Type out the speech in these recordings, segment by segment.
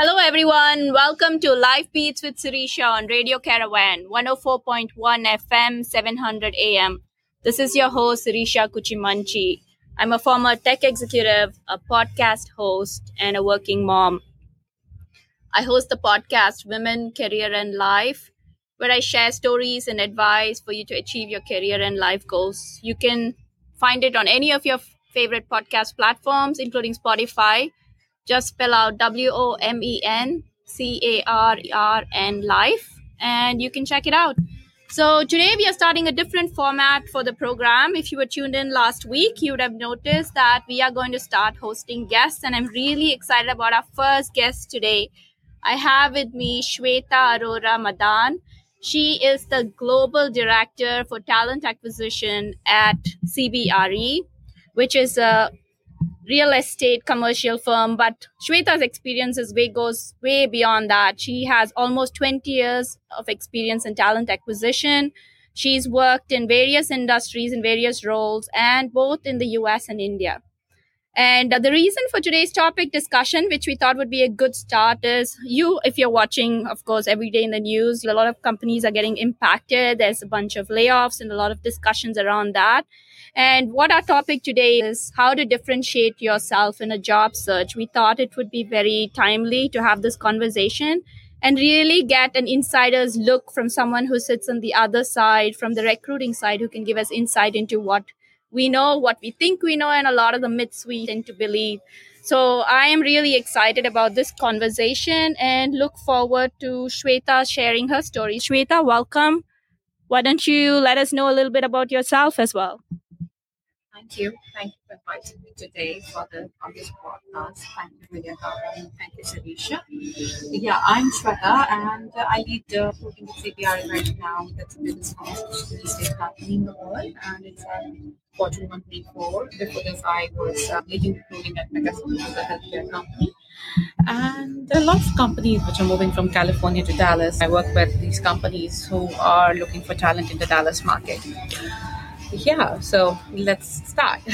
Hello, everyone. Welcome to Life Beats with Sirisha on Radio Caravan, 104.1 FM, 700 AM. This is your host, Sirisha Kuchimanchi. I'm a former tech executive, a podcast host, and a working mom. I host the podcast Women, Career, and Life, where I share stories and advice for you to achieve your career and life goals. You can find it on any of your favorite podcast platforms, including Spotify just spell out W O M E N C A R E R N life, and you can check it out. So, today we are starting a different format for the program. If you were tuned in last week, you would have noticed that we are going to start hosting guests, and I'm really excited about our first guest today. I have with me Shweta Arora Madan. She is the Global Director for Talent Acquisition at CBRE, which is a real estate commercial firm but shweta's experience is way goes way beyond that. She has almost 20 years of experience in talent acquisition. She's worked in various industries in various roles and both in the us and india and the reason for today's topic discussion, which we thought would be a good start, is you, if you're watching, of course, every day in the news, a lot of companies are getting impacted. There's a bunch of layoffs and a lot of discussions around that. And what our topic today is how to differentiate yourself in a job search. We thought it would be very timely to have this conversation and really get an insider's look from someone who sits on the other side, from the recruiting side, who can give us insight into what we know, what we think we know, and a lot of the myths we tend to believe. So I am really excited about this conversation and look forward to Shweta sharing her story. Shweta, welcome. Why don't you let us know a little bit about yourself as well? Thank you. Thank you for inviting me today for the on this podcast. Thank you, Vidyanka, and thank you, Sirisha. Yeah, I'm Shweta, and uh, I lead uh, working with CBRE right now. That's the biggest real estate company in the world, and it's a Fortune 124. Before this, I was uh, leading recruiting at is a healthcare company. And there are lots of companies which are moving from California to Dallas. I work with these companies who are looking for talent in the Dallas market yeah so let's start.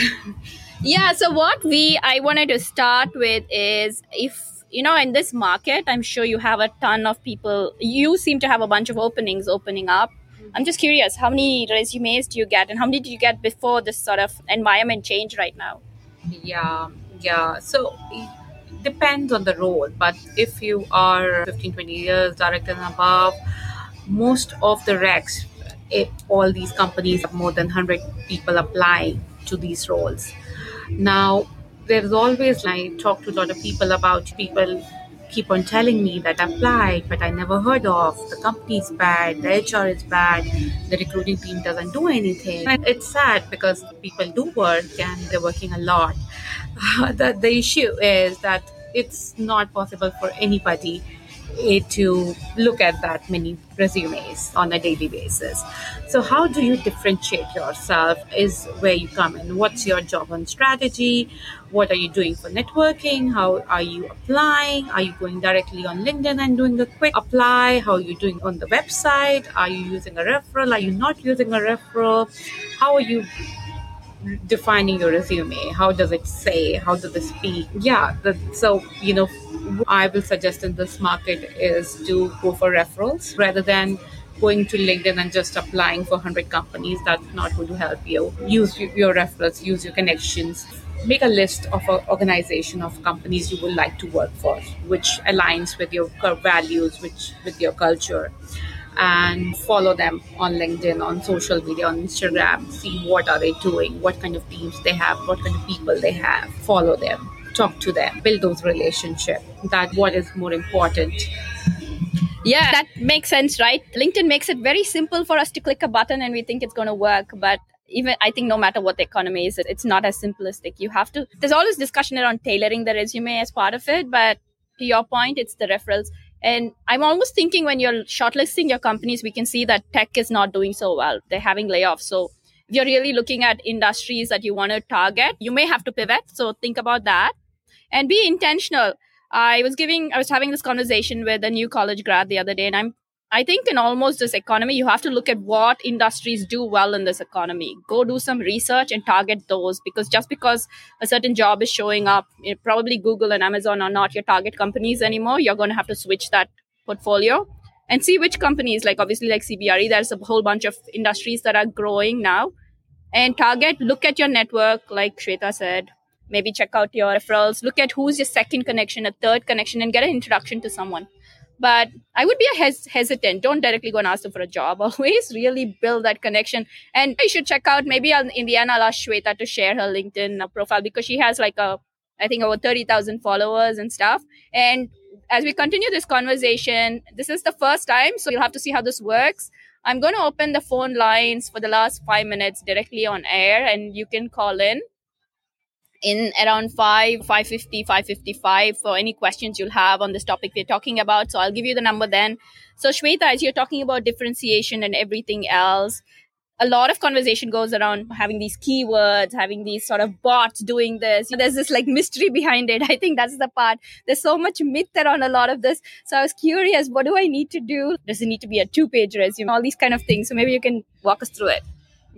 Yeah so what we i wanted to start with is if you know in this market i'm sure you have a ton of people you seem to have a bunch of openings opening up. I'm just curious how many resumes do you get and how many did you get before this sort of environment change right now? Yeah yeah so it depends on the role but if you are 15 20 years director and above most of the recs it, all these companies have more than 100 people apply to these roles. Now, there's always, I talk to a lot of people about people keep on telling me that I applied, but I never heard of. The company's bad, the HR is bad, the recruiting team doesn't do anything. And it's sad because people do work and they're working a lot. the, the issue is that it's not possible for anybody to look at that many resumes on a daily basis. So, how do you differentiate yourself? Is where you come in. What's your job on strategy? What are you doing for networking? How are you applying? Are you going directly on LinkedIn and doing a quick apply? How are you doing on the website? Are you using a referral? Are you not using a referral? How are you defining your resume how does it say how does it speak yeah the, so you know i will suggest in this market is to go for referrals rather than going to linkedin and just applying for 100 companies. That's not going to help you. Use your referrals use your connections. Make a list of an organization of companies you would like to work for which aligns with your values which with your culture and follow them on linkedin on social media on instagram. See what are they doing what kind of teams they have what kind of people they have. Follow them talk to them build those relationships that what is more important yeah that makes sense right linkedin makes it very simple for us to click a button and we think it's going to work but even i think no matter what the economy is it's not as simplistic you have to there's always discussion around tailoring the resume as part of it but to your point it's the referrals and I'm almost thinking when you're shortlisting your companies, we can see that tech is not doing so well. They're having layoffs. So if you're really looking at industries that you want to target, you may have to pivot. So think about that and be intentional. I was giving, I was having this conversation with a new college grad the other day, and I'm I think in almost this economy, you have to look at what industries do well in this economy. Go do some research and target those because just because a certain job is showing up, probably Google and Amazon are not your target companies anymore. You're going to have to switch that portfolio and see which companies, like obviously like CBRE, there's a whole bunch of industries that are growing now. And target, look at your network, like Shweta said, maybe check out your referrals, look at who's your second connection, a third connection, and get an introduction to someone but I would be a hes- hesitant. Don't directly go and ask them for a job. Always really build that connection. And you should check out maybe in the end, I'll ask Shweta to share her LinkedIn profile because she has like a, I think over 30,000 followers and stuff. And as we continue this conversation, this is the first time, so you'll have to see how this works. I'm going to open the phone lines for the last five minutes directly on air, and you can call in in around 5 550 555 for any questions you'll have on this topic we're talking about. So i'll give you the number then. So shweta as you're talking about differentiation and everything else a lot of conversation goes around having these keywords having these sort of bots doing this. There's this like mystery behind it. I think that's the part. There's so much myth around a lot of this. So i was curious what do i need to do? Does it need to be a two page resume? All these kind of things. So maybe you can walk us through it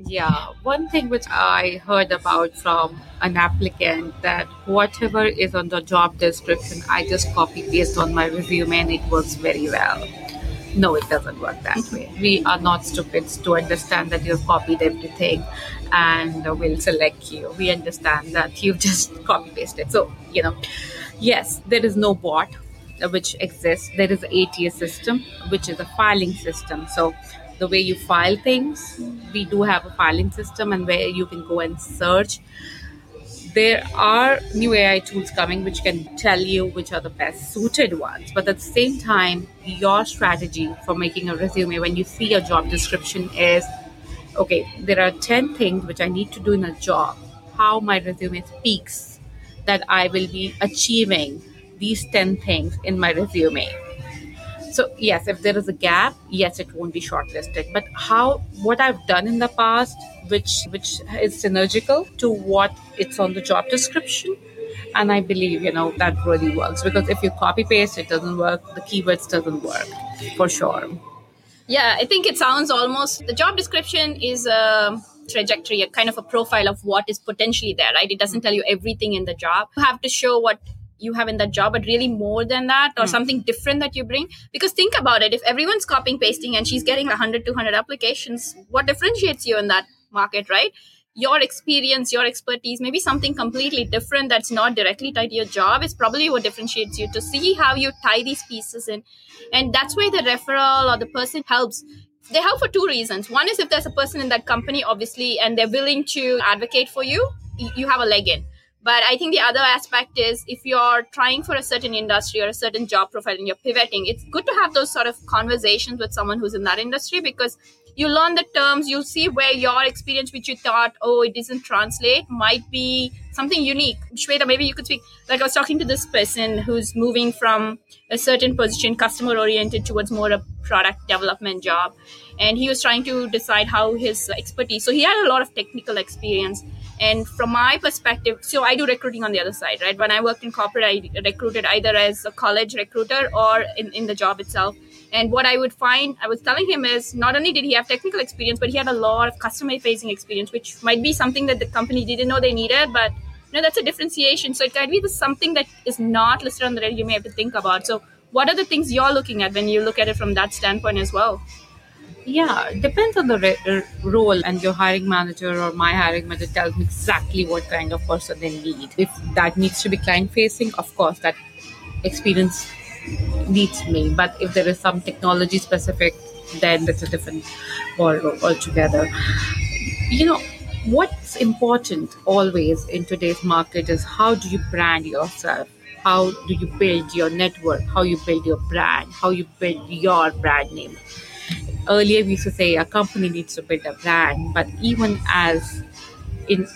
yeah, one thing which I heard about from an applicant that whatever is on the job description, I just copy paste on my resume and it works very well. No, it doesn't work that mm-hmm. way. We are not stupid to understand that you've copied everything and we'll select you. We understand that you've just copy pasted. So, you know, yes, there is no bot which exists. There is a ATS system, which is a filing system. So the way you file things. We do have a filing system and where you can go and search. There are new AI tools coming which can tell you which are the best suited ones. But at the same time, your strategy for making a resume when you see a job description is okay, there are 10 things which I need to do in a job. How my resume speaks that I will be achieving these 10 things in my resume so yes, if there is a gap, yes, it won't be shortlisted. But how what I've done in the past, which which is synergical to what it's on the job description, and I believe you know that really works because if you copy paste, it doesn't work. The keywords doesn't work for sure. Yeah, I think it sounds almost the job description is a trajectory, a kind of a profile of what is potentially there, right? It doesn't tell you everything in the job. You have to show what you have in that job, but really more than that or mm. something different that you bring. Because think about it if everyone's copying, pasting, and she's getting 100, 200 applications, what differentiates you in that market, right? Your experience, your expertise, maybe something completely different that's not directly tied to your job is probably what differentiates you to see how you tie these pieces in. And that's where the referral or the person helps they help for two reasons. One is if there's a person in that company, obviously, and they're willing to advocate for you, you have a leg in. But I think the other aspect is if you're trying for a certain industry or a certain job profile and you're pivoting, it's good to have those sort of conversations with someone who's in that industry because you learn the terms, you see where your experience, which you thought, oh, it doesn't translate, might be something unique. Shweta, maybe you could speak. Like I was talking to this person who's moving from a certain position, customer oriented, towards more a product development job. And he was trying to decide how his expertise. So he had a lot of technical experience and from my perspective, so I do recruiting on the other side, right? When I worked in corporate, I recruited either as a college recruiter or in, in the job itself. And what I would find, I was telling him is not only did he have technical experience, but he had a lot of customer facing experience, which might be something that the company didn't know they needed, but you know, that's a differentiation. So it can be something that is not listed on the resume you may have to think about. So what are the things you're looking at when you look at it from that standpoint as well? Yeah, depends on the re- uh, role, and your hiring manager or my hiring manager tells me exactly what kind of person they need. If that needs to be client facing, of course, that experience needs me. But if there is some technology specific, then that's a different world altogether. You know, what's important always in today's market is how do you brand yourself? How do you build your network? How you build your brand? How you build your brand name? Earlier we used to say a company needs to build a brand but even as in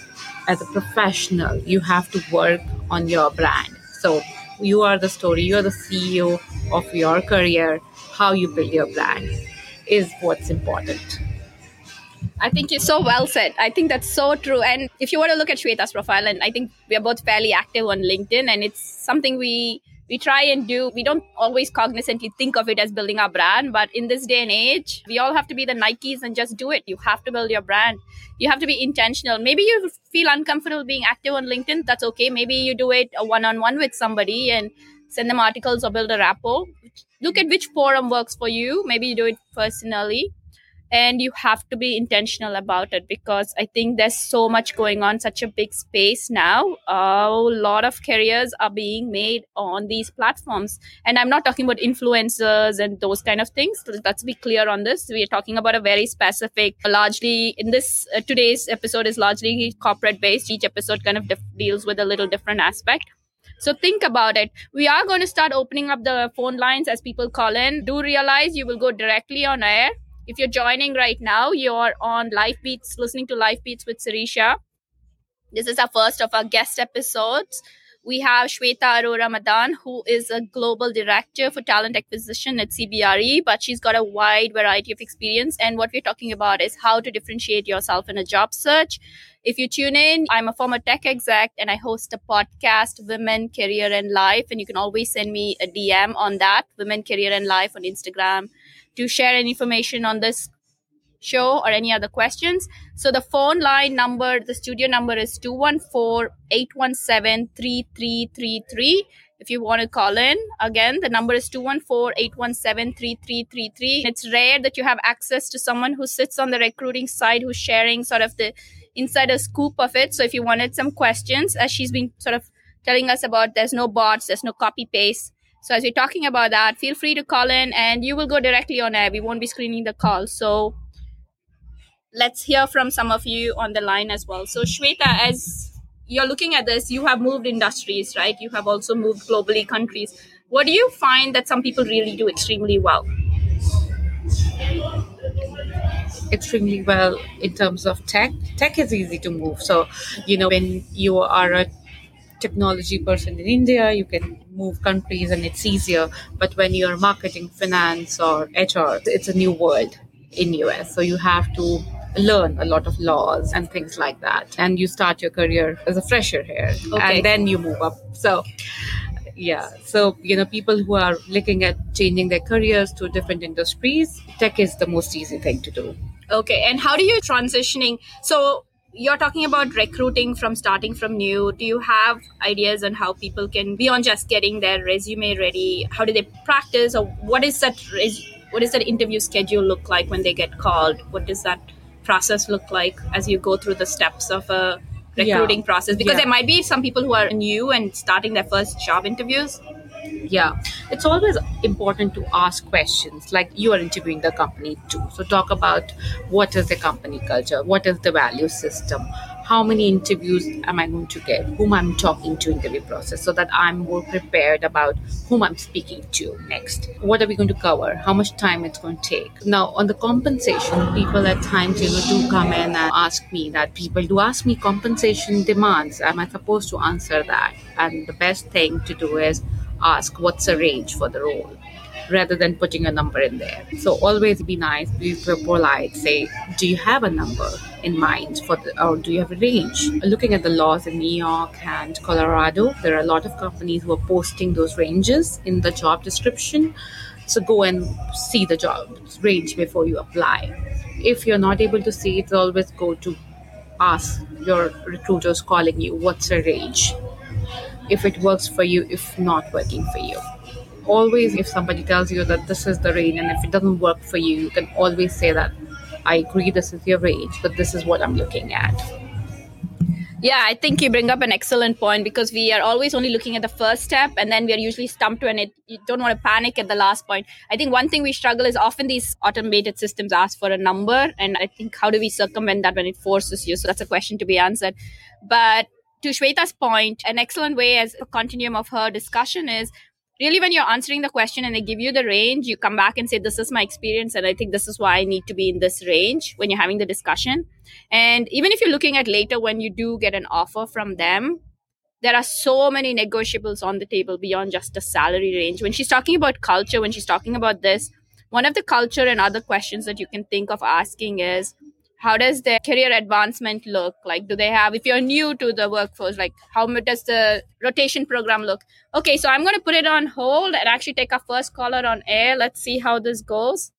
as a professional you have to work on your brand so you are the story you are the ceo of your career how you build your brand is what's important I think it's so well said. I think that's so true. And if you want to look at Shweta's profile, and I think we are both fairly active on LinkedIn, and it's something we we try and do we don't always cognizantly think of it as building our brand but in this day and age we all have to be the nikes and just do it. You have to build your brand. You have to be intentional. Maybe you feel uncomfortable being active on linkedin. That's okay. Maybe you do it one-on-one with somebody and send them articles or build a rapport. Look at which forum works for you. Maybe you do it personally and you have to be intentional about it because i think there's so much going on such a big space now. A lot of careers are being made on these platforms. And i'm not talking about influencers and those kind of things. Let's be clear on this. We are talking about a very specific largely in this uh, today's episode is largely corporate based. Each episode kind of deals with a little different aspect. So think about it. We are going to start opening up the phone lines as people call in. Do realize you will go directly on air if you're joining right now, you're on Life Beats, listening to Life Beats with Sirisha. This is our first of our guest episodes. We have Shweta Arora Madan, who is a global director for talent acquisition at CBRE, but she's got a wide variety of experience. And what we're talking about is how to differentiate yourself in a job search. If you tune in, I'm a former tech exec and I host a podcast, Women, Career and Life. And you can always send me a DM on that, Women, Career and Life on Instagram to share any information on this show or any other questions. So the phone line number, the studio number is 214-817-3333. If you want to call in, again, the number is 214-817-3333. It's rare that you have access to someone who sits on the recruiting side who's sharing sort of the insider scoop of it. So if you wanted some questions, as she's been sort of telling us about, there's no bots, there's no copy paste so as we're talking about that, feel free to call in and you will go directly on air. We won't be screening the call. So let's hear from some of you on the line as well. So Shweta, as you're looking at this, you have moved industries, right? You have also moved globally countries. What do you find that some people really do extremely well? Extremely well in terms of tech. Tech is easy to move. So, you know, when you are a technology person in India, you can move countries and it's easier. But when you're marketing, finance, or HR, it's a new world in US. So you have to learn a lot of laws and things like that. And you start your career as a fresher here, okay. and then you move up. So yeah. So you know people who are looking at changing their careers to different industries tech is the most easy thing to do. Okay. And how do you transitioning? So you're talking about recruiting from starting from new. Do you have ideas on how people can beyond just getting their resume ready how do they practice or what is that res- what does that interview schedule look like when they get called? What does that process look like as you go through the steps of a recruiting yeah. process? Because yeah. there might be some people who are new and starting their first job interviews. Yeah. It's always important to ask questions. Like you are interviewing the company too. So talk about what is the company culture? What is the value system how many interviews am i going to get? Whom i'm talking to in the interview process so that i'm more prepared about whom i'm speaking to next. What are we going to cover? How much time it's going to take? Now on the compensation people at times you know do come in and ask me that. People do ask me compensation demands. Am i supposed to answer that? And the best thing to do is ask what's the range for the role rather than putting a number in there. So always be nice, be polite. Say, do you have a number in mind for the, or do you have a range? Looking at the laws in New York and Colorado, there are a lot of companies who are posting those ranges in the job description. So go and see the job range before you apply. If you're not able to see it, always go to ask your recruiters calling you what's a range if it works for you, if not working for you. Always, if somebody tells you that this is the range, and if it doesn't work for you, you can always say that I agree, this is your range, but this is what I'm looking at. Yeah, I think you bring up an excellent point because we are always only looking at the first step and then we are usually stumped when it you don't want to panic at the last point. I think one thing we struggle is often these automated systems ask for a number and I think how do we circumvent that when it forces you? So that's a question to be answered. But to Shweta's point, an excellent way as a continuum of her discussion is really when you're answering the question and they give you the range, you come back and say, This is my experience, and I think this is why I need to be in this range when you're having the discussion. And even if you're looking at later when you do get an offer from them, there are so many negotiables on the table beyond just the salary range. When she's talking about culture, when she's talking about this, one of the culture and other questions that you can think of asking is how does their career advancement look? Like do they have if you're new to the workforce like how does the rotation program look? Okay so i'm going to put it on hold and actually take our first caller on air. Let's see how this goes.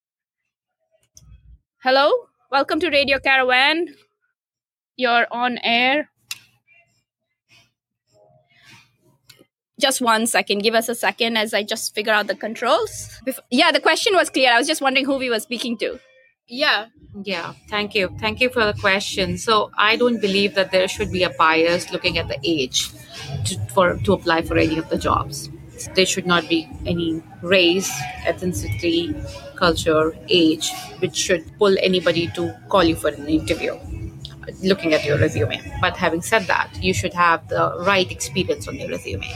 Hello? Welcome to radio caravan. You're on air. Just one second. Give us a second as i just figure out the controls. Yeah the question was clear. I was just wondering who we were speaking to yeah yeah, thank you. Thank you for the question. So, I don't believe that there should be a bias looking at the age to, for to apply for any of the jobs. There should not be any race, ethnicity, culture, age, which should pull anybody to call you for an interview looking at your resume. But having said that, you should have the right experience on your resume.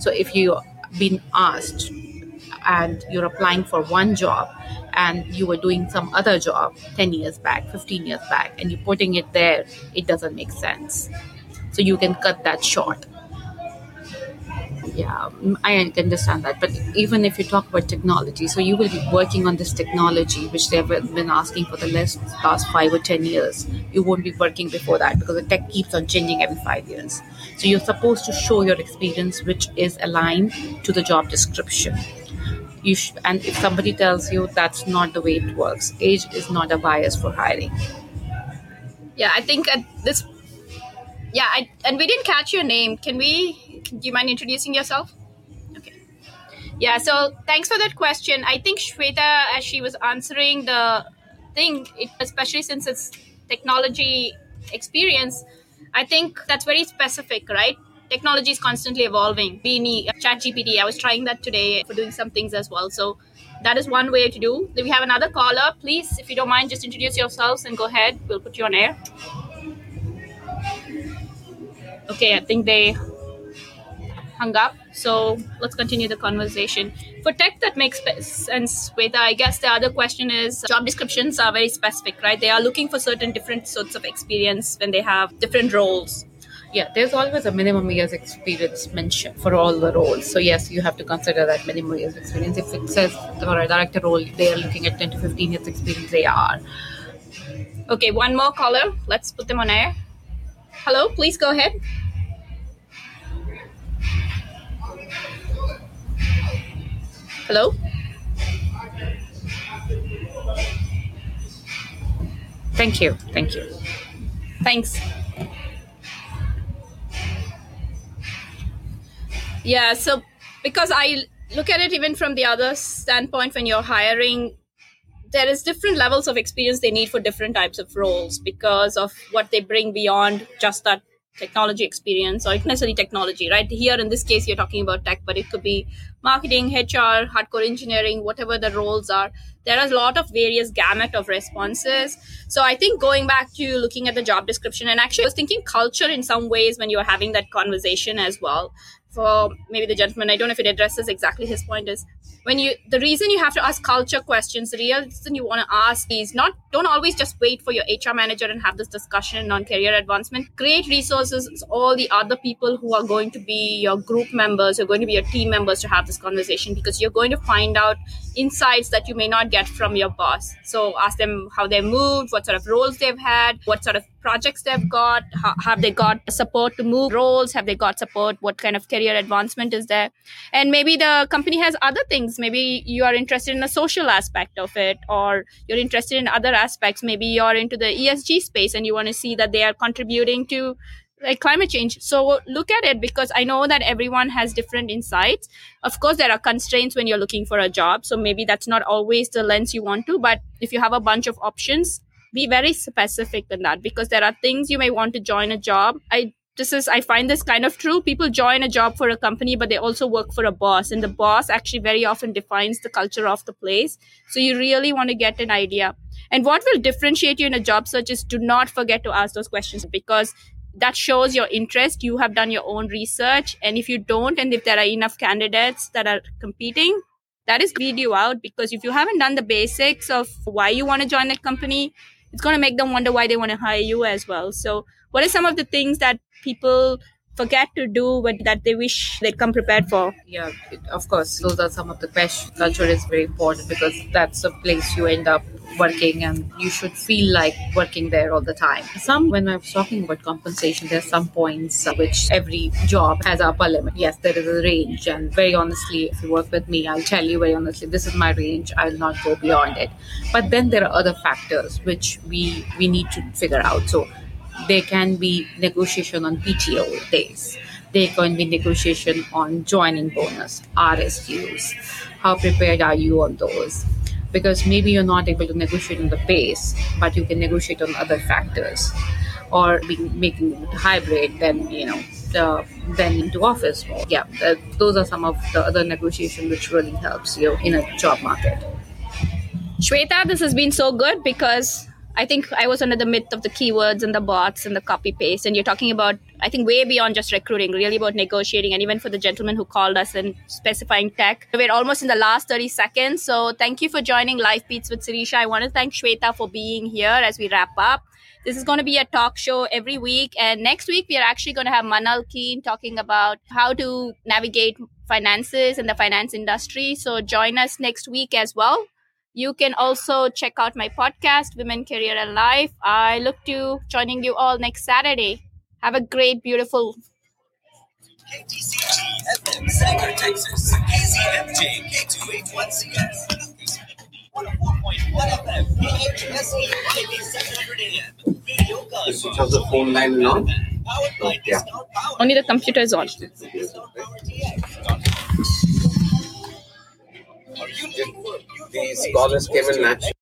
So, if you've been asked and you're applying for one job and you were doing some other job 10 years back 15 years back and you're putting it there it doesn't make sense. So you can cut that short. Yeah i understand that but even if you talk about technology so you will be working on this technology which they've been asking for the last, last five or ten years. You won't be working before that because the tech keeps on changing every five years. So you're supposed to show your experience which is aligned to the job description you sh- and if somebody tells you that's not the way it works age is not a bias for hiring. Yeah i think at this yeah I, and we didn't catch your name. Can we do you mind introducing yourself? Okay. Yeah so thanks for that question. I think shweta as she was answering the thing it, especially since it's technology experience i think that's very specific right technology is constantly evolving. We need uh, chat GPT. I was trying that today for doing some things as well. So that is one way to do. We have another caller. Please, if you don't mind, just introduce yourselves and go ahead. We'll put you on air. Okay, I think they hung up. So let's continue the conversation. For tech that makes sense, Shweta, I guess the other question is job descriptions are very specific, right? They are looking for certain different sorts of experience when they have different roles yeah there's always a minimum years experience mentioned for all the roles. So yes you have to consider that minimum years experience. If it says for a director role they are looking at 10 to 15 years experience they are. Okay one more caller. Let's put them on air. Hello please go ahead. Hello? Thank you thank you. Thanks Yeah, so because I look at it even from the other standpoint when you're hiring there is different levels of experience they need for different types of roles because of what they bring beyond just that technology experience or necessarily technology right? Here in this case you're talking about tech but it could be marketing hr hardcore engineering whatever the roles are there are a lot of various gamut of responses. So i think going back to looking at the job description and actually i was thinking culture in some ways when you're having that conversation as well. For maybe the gentleman i don't know if it addresses exactly his point is when you the reason you have to ask culture questions the real reason you want to ask is not don't always just wait for your hr manager and have this discussion on career advancement. Create resources all the other people who are going to be your group members who are going to be your team members to have this conversation because you're going to find out insights that you may not get from your boss. So ask them how they moved what sort of roles they've had what sort of projects they've got how, have they got support to move roles have they got support what kind of career advancement is there? And maybe the company has other things. Maybe you are interested in the social aspect of it or you're interested in other aspects. Maybe you're into the esg space and you want to see that they are contributing to like climate change. So look at it because i know that everyone has different insights. Of course there are constraints when you're looking for a job so maybe that's not always the lens you want to but if you have a bunch of options be very specific in that because there are things you may want to join a job. I this is i find this kind of true. People join a job for a company but they also work for a boss and the boss actually very often defines the culture of the place. So you really want to get an idea. And what will differentiate you in a job search is do not forget to ask those questions because that shows your interest. You have done your own research. And if you don't and if there are enough candidates that are competing that is weed you out. Because if you haven't done the basics of why you want to join that company it's going to make them wonder why they want to hire you as well. So what are some of the things that people forget to do what that they wish they'd come prepared for? Yeah, it, of course. Those are some of the questions. Culture is very important because that's a place you end up working and you should feel like working there all the time. Some, when I was talking about compensation, there's some points which every job has upper limit. Yes, there is a range, and very honestly, if you work with me, I'll tell you very honestly, this is my range. I'll not go beyond it. But then there are other factors which we we need to figure out. So there can be negotiation on PTO days. There can be negotiation on joining bonus, RSUs. How prepared are you on those? Because maybe you're not able to negotiate on the base, but you can negotiate on other factors. Or being, making it hybrid, then you know, uh, then into office more. Yeah, uh, those are some of the other negotiation which really helps you in a job market. Shweta, this has been so good because I think I was under the myth of the keywords and the bots and the copy paste. And you're talking about, I think, way beyond just recruiting, really about negotiating. And even for the gentleman who called us and specifying tech, we're almost in the last 30 seconds. So thank you for joining Life Beats with Sirisha. I want to thank Shweta for being here as we wrap up. This is going to be a talk show every week. And next week, we are actually going to have Manal Keen talking about how to navigate finances and the finance industry. So join us next week as well. You can also check out my podcast, Women, Career, and Life. I look to joining you all next Saturday. Have a great, beautiful KTCG FM, Sanger, Texas. KZMJ, K281CS. 104.1 FM, KHSE, 700 AM. Phone line now? Oh. Only the computer is on. The scholars came in naturally.